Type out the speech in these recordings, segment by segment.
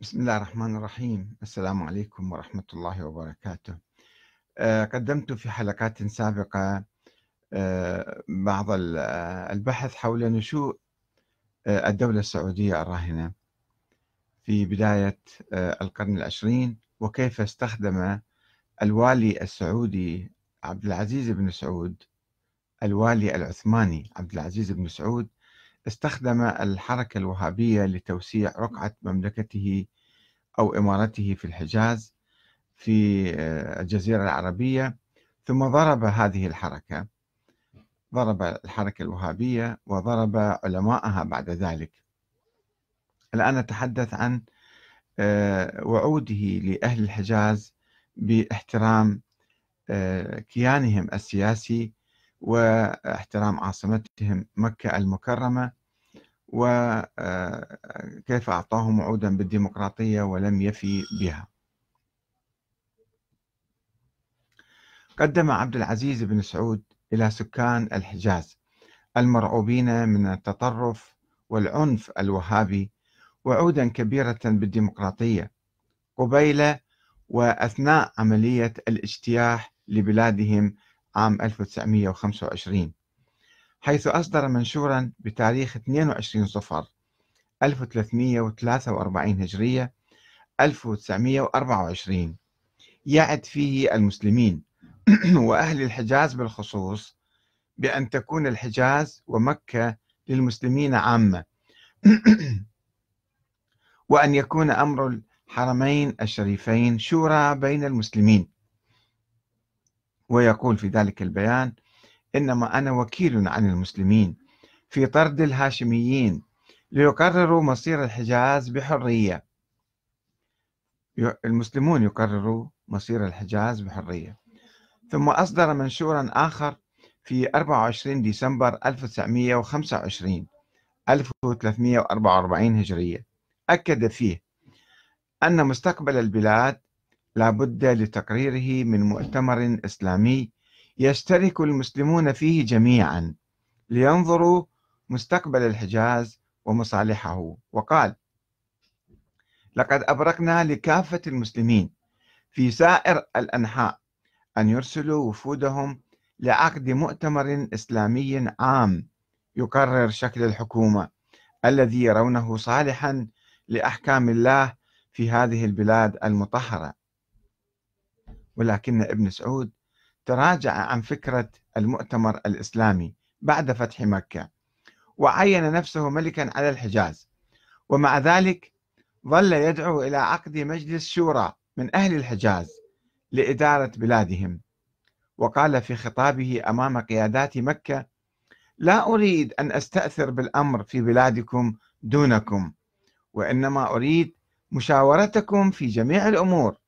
بسم الله الرحمن الرحيم. السلام عليكم ورحمة الله وبركاته. آه، قدمت في حلقات سابقة آه، بعض آه، البحث حول نشوء الدولة السعودية الراهنة في بداية القرن العشرين وكيف استخدم الوالي السعودي عبد العزيز بن سعود الوالي العثماني عبد العزيز بن سعود استخدم الحركة الوهابية لتوسيع رقعة مملكته أو إمارته في الحجاز في آه، الجزيرة العربية ثم ضرب هذه الحركة. ضرب الحركة الوهابية وضرب علماءها بعد ذلك. الآن نتحدث عن آه، وعوده لأهل الحجاز باحترام آه، كيانهم السياسي واحترام عاصمتهم مكة المكرمة وكيف أعطاهم وعودا بالديمقراطية ولم يفي بها. قدم عبد العزيز بن سعود إلى سكان الحجاز المرعوبين من التطرف والعنف الوهابي وعودا كبيرة بالديمقراطية قبيل وأثناء عملية الاجتياح لبلادهم عام 1925 حيث أصدر منشورا بتاريخ 22 صفر 1343 هجرية 1924 يعد فيه المسلمين وأهل الحجاز بالخصوص بأن تكون الحجاز ومكة للمسلمين عامة وأن يكون أمر الحرمين الشريفين شورى بين المسلمين. ويقول في ذلك البيان إنما أنا وكيل عن المسلمين في طرد الهاشميين ليقرروا مصير الحجاز بحرية. المسلمون يقرروا مصير الحجاز بحرية. ثم أصدر منشورا آخر في 24 ديسمبر 1925 1344 هجرية. أكد فيه أن مستقبل البلاد لا بد لتقريره من مؤتمر إسلامي يشترك المسلمون فيه جميعا لينظروا مستقبل الحجاز ومصالحه. وقال لقد أبرقنا لكافة المسلمين في سائر الأنحاء أن يرسلوا وفودهم لعقد مؤتمر إسلامي عام يقرر شكل الحكومة الذي يرونه صالحا لأحكام الله في هذه البلاد المطهرة. ولكن ابن سعود تراجع عن فكرة المؤتمر الإسلامي بعد فتح مكة وعين نفسه ملكا على الحجاز. ومع ذلك ظل يدعو إلى عقد مجلس شورى من أهل الحجاز لإدارة بلادهم. وقال في خطابه أمام قيادات مكة لا أريد أن أستأثر بالأمر في بلادكم دونكم وإنما أريد مشاورتكم في جميع الأمور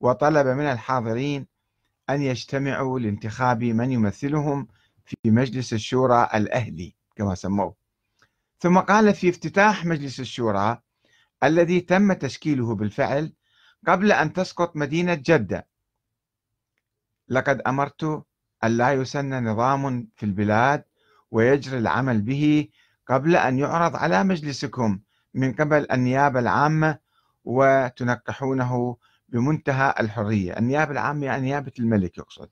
وطلب من الحاضرين أن يجتمعوا لانتخاب من يمثلهم في مجلس الشورى الأهلي كما سموه. ثم قال في افتتاح مجلس الشورى الذي تم تشكيله بالفعل قبل أن تسقط مدينة جدة لقد أمرت أن لا يسن نظام في البلاد ويجري العمل به قبل أن يعرض على مجلسكم من قبل النيابة العامة وتنقحونه بمنتهى الحرية. النيابة العامة يعني نيابة الملك يقصد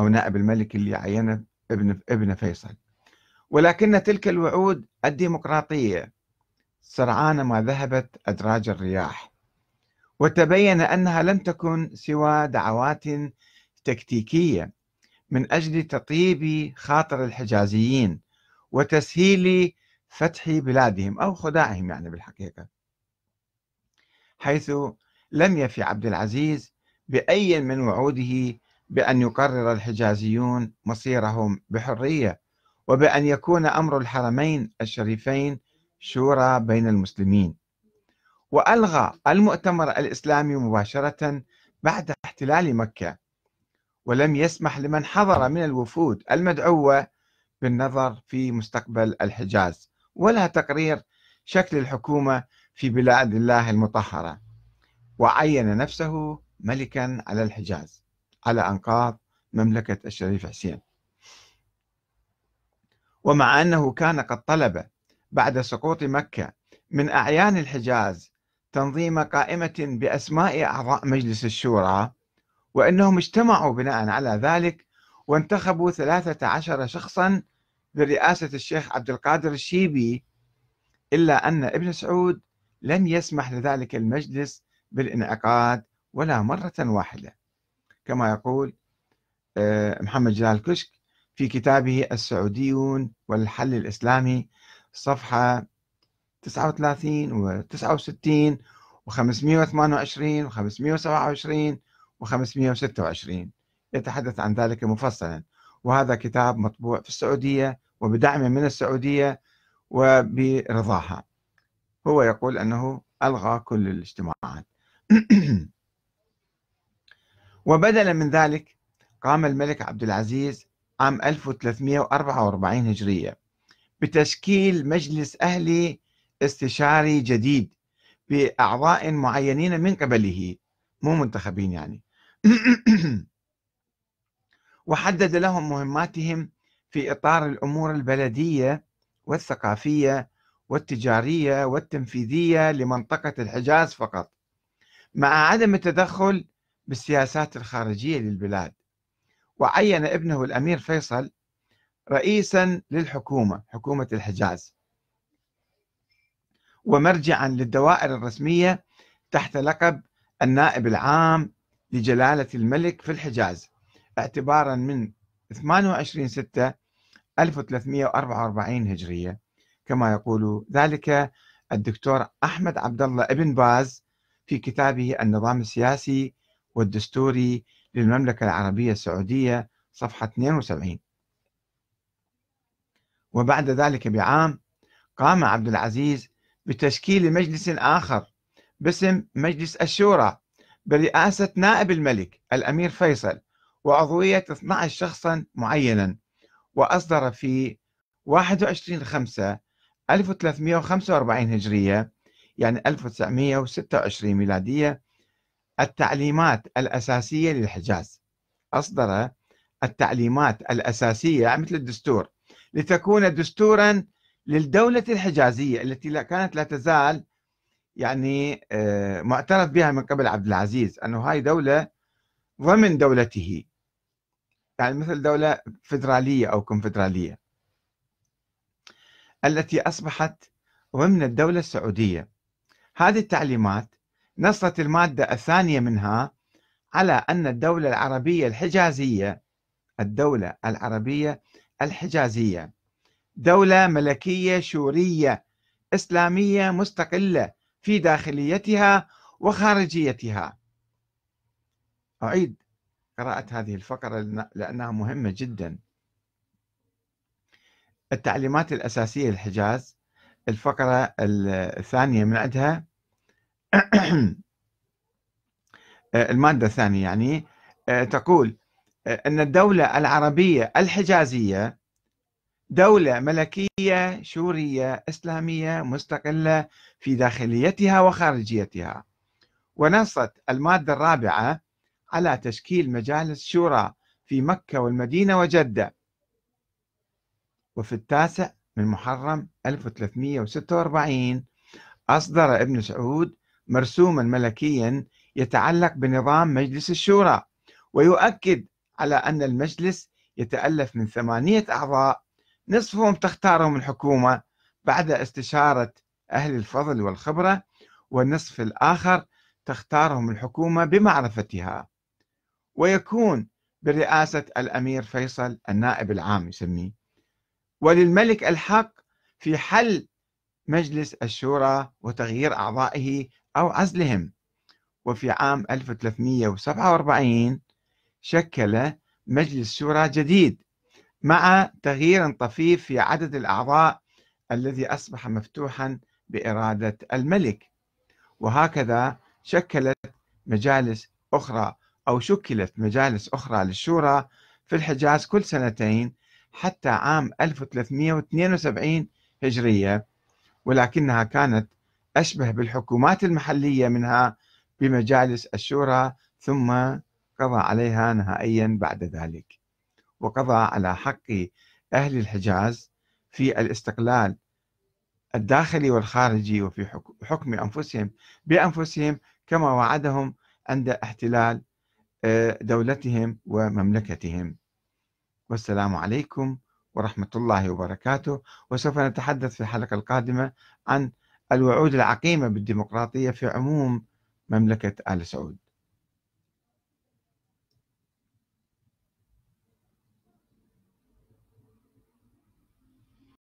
أو نائب الملك اللي عينه ابن ابن فيصل. ولكن تلك الوعود الديمقراطية سرعان ما ذهبت أدراج الرياح وتبين أنها لم تكن سوى دعوات تكتيكية من أجل تطيب خاطر الحجازيين وتسهيل فتح بلادهم أو خداعهم يعني بالحقيقة. حيث لم يفي عبد العزيز بأي من وعوده بأن يقرر الحجازيون مصيرهم بحرية وبأن يكون أمر الحرمين الشريفين شورى بين المسلمين. وألغى المؤتمر الإسلامي مباشرة بعد احتلال مكة ولم يسمح لمن حضر من الوفود المدعوة بالنظر في مستقبل الحجاز ولا تقرير شكل الحكومة في بلاد الله المطهرة. وعين نفسه ملكا على الحجاز على أنقاض مملكة الشريف حسين. ومع أنه كان قد طلب بعد سقوط مكة من أعيان الحجاز تنظيم قائمة بأسماء أعضاء مجلس الشورى وأنهم اجتمعوا بناء على ذلك وانتخبوا 13 شخصا برئاسة الشيخ عبد القادر الشيبي إلا أن ابن سعود لم يسمح لذلك المجلس بالانعقاد ولا مرة واحدة. كما يقول آه، محمد جلال كشك في كتابه السعوديون والحل الإسلامي صفحة 39 و 69 و 528 و 527 و 526 يتحدث عن ذلك مفصلا. وهذا كتاب مطبوع في السعودية وبدعم من السعودية وبرضاها. هو يقول أنه ألغى كل الاجتماعات. وبدلا من ذلك قام الملك عبد العزيز عام 1344 هجرية بتشكيل مجلس أهلي استشاري جديد بأعضاء معينين من قبله مو منتخبين يعني. وحدد لهم مهماتهم في إطار الأمور البلدية والثقافية والتجارية والتنفيذية لمنطقة الحجاز فقط مع عدم التدخل بالسياسات الخارجية للبلاد. وعين ابنه الأمير فيصل رئيسا للحكومة حكومة الحجاز. ومرجعا للدوائر الرسمية تحت لقب النائب العام لجلالة الملك في الحجاز اعتبارا من 28 6 1344 هجرية. كما يقول ذلك الدكتور أحمد عبد الله ابن باز في كتابه النظام السياسي والدستوري للمملكة العربية السعودية صفحة 72 وبعد ذلك بعام قام عبد العزيز بتشكيل مجلس آخر باسم مجلس الشورى برئاسة نائب الملك الأمير فيصل وعضوية 12 شخصا معينا وأصدر في 21 5 1345 هجرية يعني 1926 ميلادية التعليمات الأساسية للحجاز. أصدر التعليمات الأساسية مثل الدستور لتكون دستورا للدولة الحجازية التي كانت لا تزال يعني آه، معترف بها من قبل عبد العزيز أنه هاي دولة ضمن دولته. يعني مثل دولة فدرالية أو كونفدرالية. التي أصبحت ضمن الدولة السعودية. هذه التعليمات نصت المادة الثانية منها على أن الدولة العربية الحجازية الدولة العربية الحجازية دولة ملكية شورية إسلامية مستقلة في داخليتها وخارجيتها. أعيد قراءة هذه الفقرة لأنها مهمة جدا. التعليمات الأساسية للحجاز الفقرة الثانية من عندها المادة الثانية يعني تقول أن الدولة العربية الحجازية دولة ملكية شورية إسلامية مستقلة في داخليتها وخارجيتها. ونصت المادة الرابعة على تشكيل مجالس شورى في مكة والمدينة وجدة. وفي التاسع من محرم 1346 أصدر ابن سعود مرسوما ملكيا يتعلق بنظام مجلس الشورى ويؤكد على أن المجلس يتألف من ثمانية أعضاء نصفهم تختارهم الحكومة بعد استشارة أهل الفضل والخبرة والنصف الآخر تختارهم الحكومة بمعرفتها. ويكون برئاسة الأمير فيصل النائب العام يسميه. وللملك الحق في حل مجلس الشورى وتغيير أعضائه أو عزلهم. وفي عام 1347 شكل مجلس شورى جديد مع تغيير طفيف في عدد الأعضاء الذي أصبح مفتوحا بإرادة الملك. وهكذا شكلت مجالس أخرى أو شكلت مجالس أخرى للشورى في الحجاز كل سنتين حتى عام 1372 هجرية ولكنها كانت أشبه بالحكومات المحلية منها بمجالس الشورى ثم قضى عليها نهائيا بعد ذلك. وقضى على حق أهل الحجاز في الاستقلال الداخلي والخارجي وفي حكم أنفسهم بأنفسهم كما وعدهم عند احتلال آه، دولتهم ومملكتهم. والسلام عليكم ورحمة الله وبركاته. وسوف نتحدث في الحلقة القادمة عن الوعود العقيمة بالديمقراطية في عموم مملكة آل سعود.